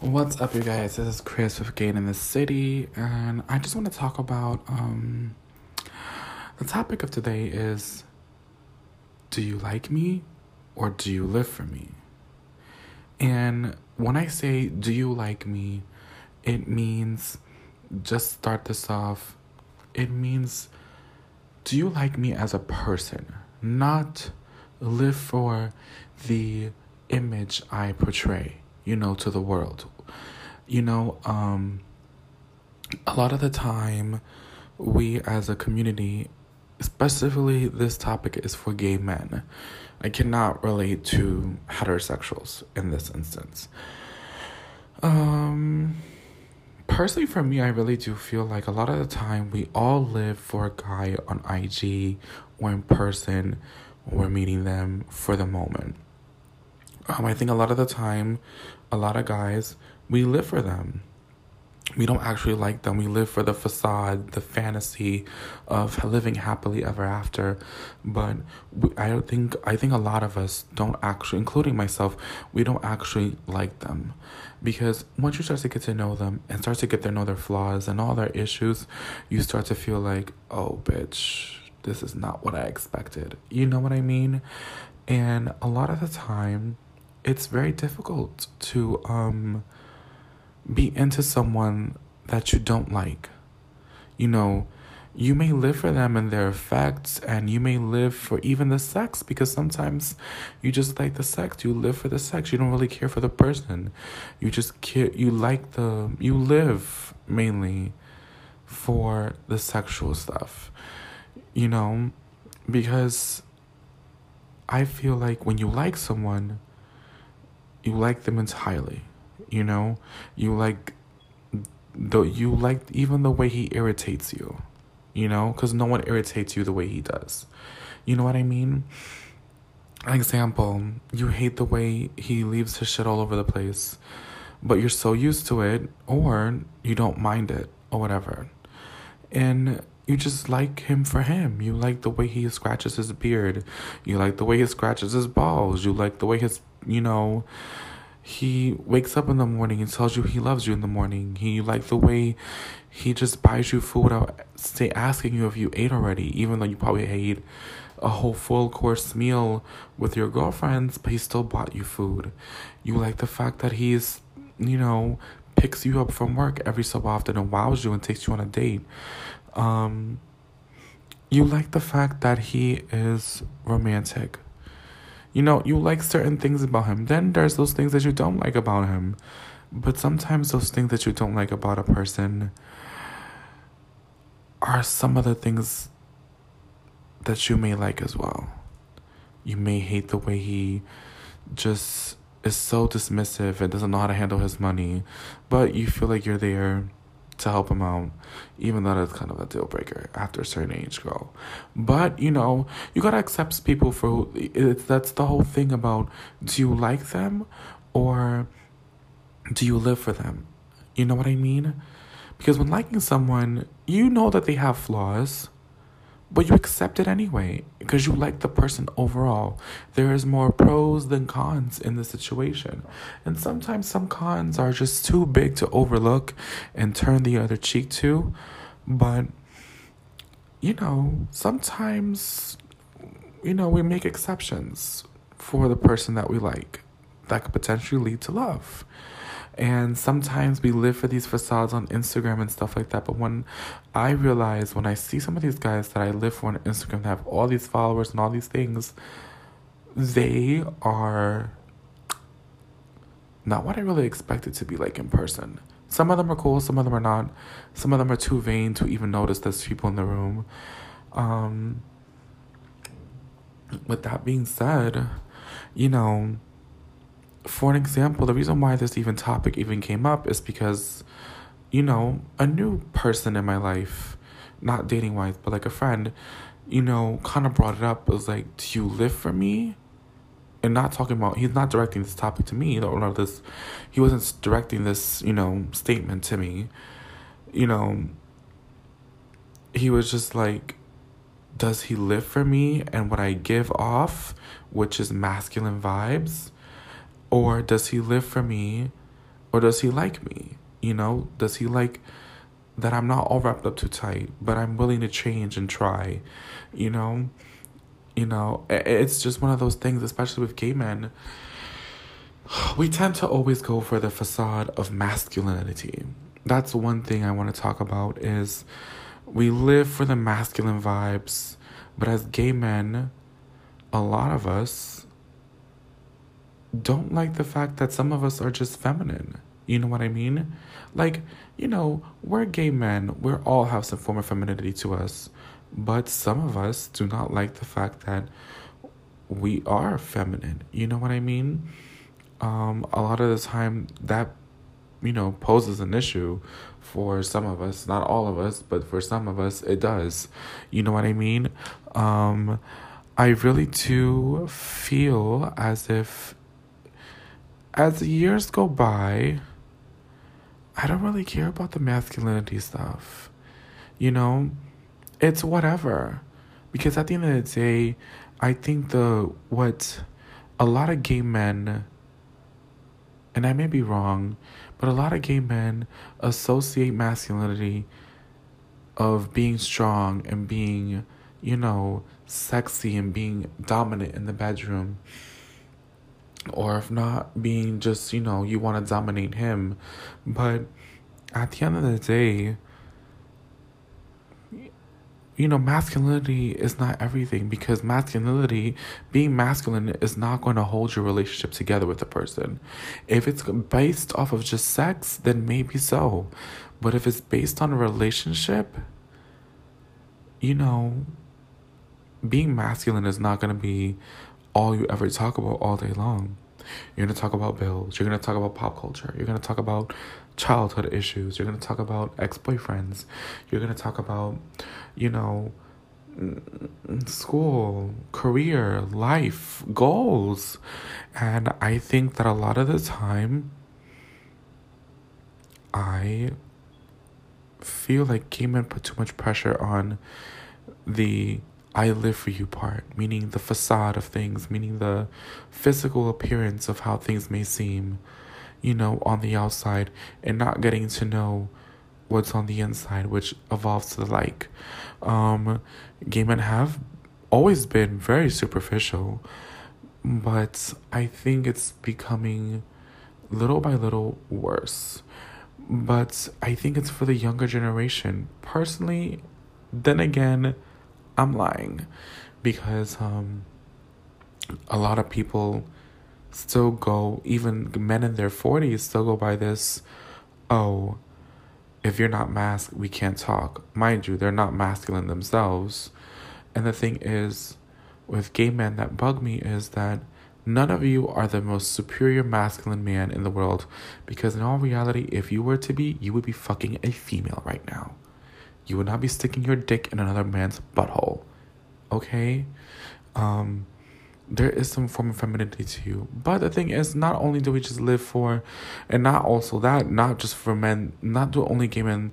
What's up, you guys? This is Chris with Gain in the City, and I just want to talk about um, the topic of today is Do you like me or do you live for me? And when I say do you like me, it means just start this off. It means do you like me as a person, not live for the image I portray, you know, to the world. You know, um, a lot of the time, we as a community, specifically this topic is for gay men. I cannot relate to heterosexuals in this instance. Um, personally, for me, I really do feel like a lot of the time we all live for a guy on IG or in person we're meeting them for the moment. Um, I think a lot of the time, a lot of guys, we live for them. We don't actually like them. We live for the facade, the fantasy of living happily ever after. But we, I don't think I think a lot of us don't actually, including myself, we don't actually like them, because once you start to get to know them and start to get to know their flaws and all their issues, you start to feel like, oh, bitch, this is not what I expected. You know what I mean? And a lot of the time, it's very difficult to um, be into someone that you don't like. You know, you may live for them and their effects, and you may live for even the sex because sometimes you just like the sex. You live for the sex. You don't really care for the person. You just care. You like the. You live mainly for the sexual stuff you know, because I feel like when you like someone, you like them entirely, you know, you like the you like even the way he irritates you, you know, because no one irritates you the way he does, you know what I mean. Example, you hate the way he leaves his shit all over the place, but you're so used to it, or you don't mind it, or whatever. And you just like him for him. You like the way he scratches his beard. You like the way he scratches his balls. You like the way his, you know, he wakes up in the morning and tells you he loves you in the morning. He like the way he just buys you food without say asking you if you ate already, even though you probably ate a whole full course meal with your girlfriends, but he still bought you food. You like the fact that he's, you know, picks you up from work every so often and wows you and takes you on a date um, you like the fact that he is romantic. You know, you like certain things about him. Then there's those things that you don't like about him. But sometimes those things that you don't like about a person are some of the things that you may like as well. You may hate the way he just is so dismissive and doesn't know how to handle his money, but you feel like you're there to help him out, even though that's kind of a deal breaker after a certain age, girl. But you know, you gotta accept people for who. It's that's the whole thing about do you like them or do you live for them? You know what I mean? Because when liking someone, you know that they have flaws but you accept it anyway because you like the person overall. There is more pros than cons in the situation. And sometimes some cons are just too big to overlook and turn the other cheek to. But, you know, sometimes, you know, we make exceptions for the person that we like that could potentially lead to love. And sometimes we live for these facades on Instagram and stuff like that. But when I realize, when I see some of these guys that I live for on Instagram that have all these followers and all these things, they are not what I really expected to be like in person. Some of them are cool, some of them are not. Some of them are too vain to even notice there's people in the room. Um, with that being said, you know, for an example, the reason why this even topic even came up is because, you know, a new person in my life, not dating wise, but like a friend, you know, kind of brought it up. It was like, do you live for me? And not talking about, he's not directing this topic to me, or this, he wasn't directing this, you know, statement to me. You know, he was just like, does he live for me and what I give off, which is masculine vibes? Or does he live for me Or does he like me? You know, does he like that I'm not all wrapped up too tight, but I'm willing to change and try, you know? You know, it's just one of those things, especially with gay men. We tend to always go for the facade of masculinity. That's one thing I want to talk about is we live for the masculine vibes, but as gay men, a lot of us don't like the fact that some of us are just feminine. You know what I mean? Like, you know, we're gay men. We all have some form of femininity to us. But some of us do not like the fact that we are feminine. You know what I mean? Um, a lot of the time, that, you know, poses an issue for some of us. Not all of us, but for some of us, it does. You know what I mean? Um, I really do feel as if as years go by, I don't really care about the masculinity stuff. You know, it's whatever. Because at the end of the day, I think the what a lot of gay men and I may be wrong, but a lot of gay men associate masculinity of being strong and being, you know, sexy and being dominant in the bedroom or if not being just you know you want to dominate him. But at the end of the day you know masculinity is not everything because masculinity being masculine is not going to hold your relationship together with a person. If it's based off of just sex then maybe so. But if it's based on a relationship you know being masculine is not going to be all you ever talk about all day long. You're to talk about bills. You're to talk about pop culture. You're to talk about childhood issues. You're to talk about ex boyfriends. You're to talk about, you know, school, career, life, goals. And I think that a lot of the time, I feel like gay men put too much pressure on the I live for you part, meaning the facade of things, meaning the physical appearance of how things may seem, you know, on the outside, and not getting to know what's on the inside, which evolves to the like. Um, gay men have always been very superficial, but I think it's becoming little by little worse. But I think it's for the younger generation. Personally, then again, I'm lying because um, a lot of people still go, even men in their 40s still go by this, oh, if you're not masked, we can't talk. Mind you, they're not masculine themselves. And the thing is, with gay men that bug me is that none of you are the most superior masculine man in the world because in all reality, if you were to be, you would be fucking a female right now. You would not be sticking your dick in another man's butthole. Okay? Um, there is some form of femininity to you. But the thing is, not only do we just live for, and not also that, not just for men, not do only gay men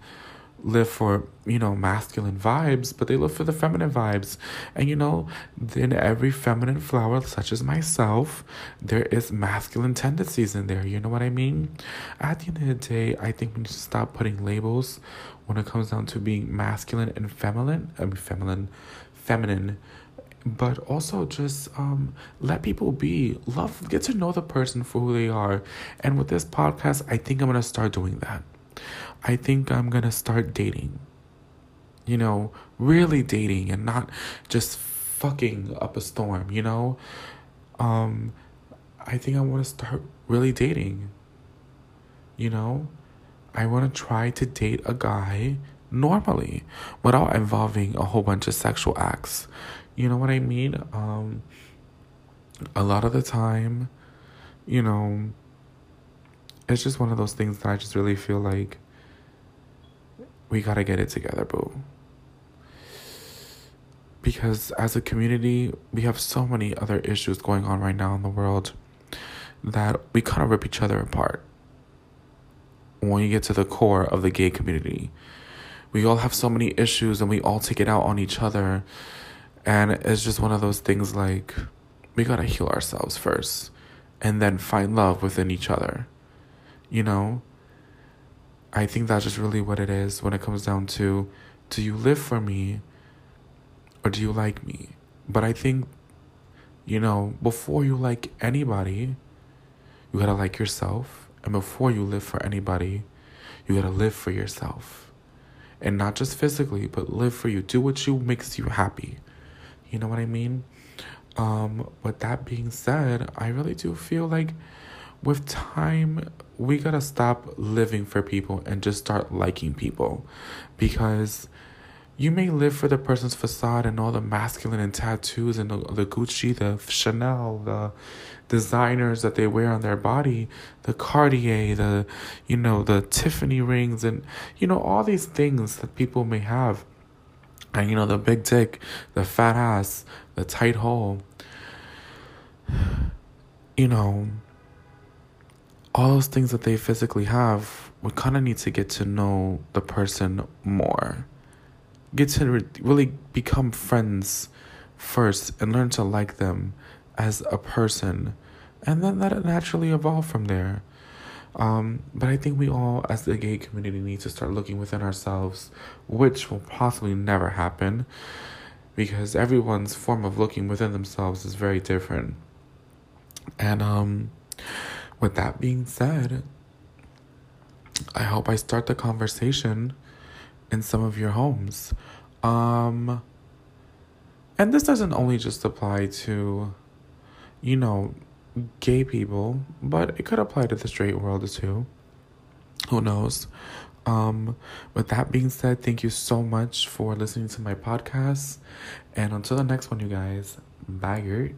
live for, you know, masculine vibes, but they live for the feminine vibes. And, you know, in every feminine flower, such as myself, there is masculine tendencies in there. You know what I mean? At the end of the day, I think we need to stop putting labels when it comes down to being masculine and feminine. I mean, feminine, feminine but also just um, let people be love get to know the person for who they are and with this podcast i think i'm gonna start doing that I think I'm gonna start dating. You know, really dating and not just fucking up a storm, you know? Um, I think I wanna start really dating. You know? I wanna try to date a guy normally without involving a whole bunch of sexual acts. You know what I mean? Um, a lot of the time, you know, it's just one of those things that I just really feel like we gotta get it together, boo. Because as a community, we have so many other issues going on right now in the world that we kind of rip each other apart. When you get to the core of the gay community, we all have so many issues and we all take it out on each other. And it's just one of those things like we gotta heal ourselves first and then find love within each other. You know? I think that's just really what it is when it comes down to do you live for me or do you like me? But I think, you know, before you like anybody, you gotta like yourself. And before you live for anybody, you gotta live for yourself. And not just physically, but live for you. Do what you makes you happy. You know what I mean? Um, with that being said, I really do feel like with time, we gotta stop living for people and just start liking people. Because you may live for the person's facade and all the masculine and tattoos and the, the Gucci, the Chanel, the designers that they wear on their body, the Cartier, the you know, the Tiffany rings and you know all these things that people may have. And you know, the big dick, the fat ass, the tight hole. You know, all those things that they physically have, we kind of need to get to know the person more get to re- really become friends first and learn to like them as a person and then let it naturally evolve from there um, but I think we all, as the gay community, need to start looking within ourselves, which will possibly never happen because everyone's form of looking within themselves is very different. And um, with that being said, I hope I start the conversation in some of your homes. Um, and this doesn't only just apply to, you know, gay people, but it could apply to the straight world too. Who knows? Um, with that being said, thank you so much for listening to my podcast. And until the next one, you guys, bye.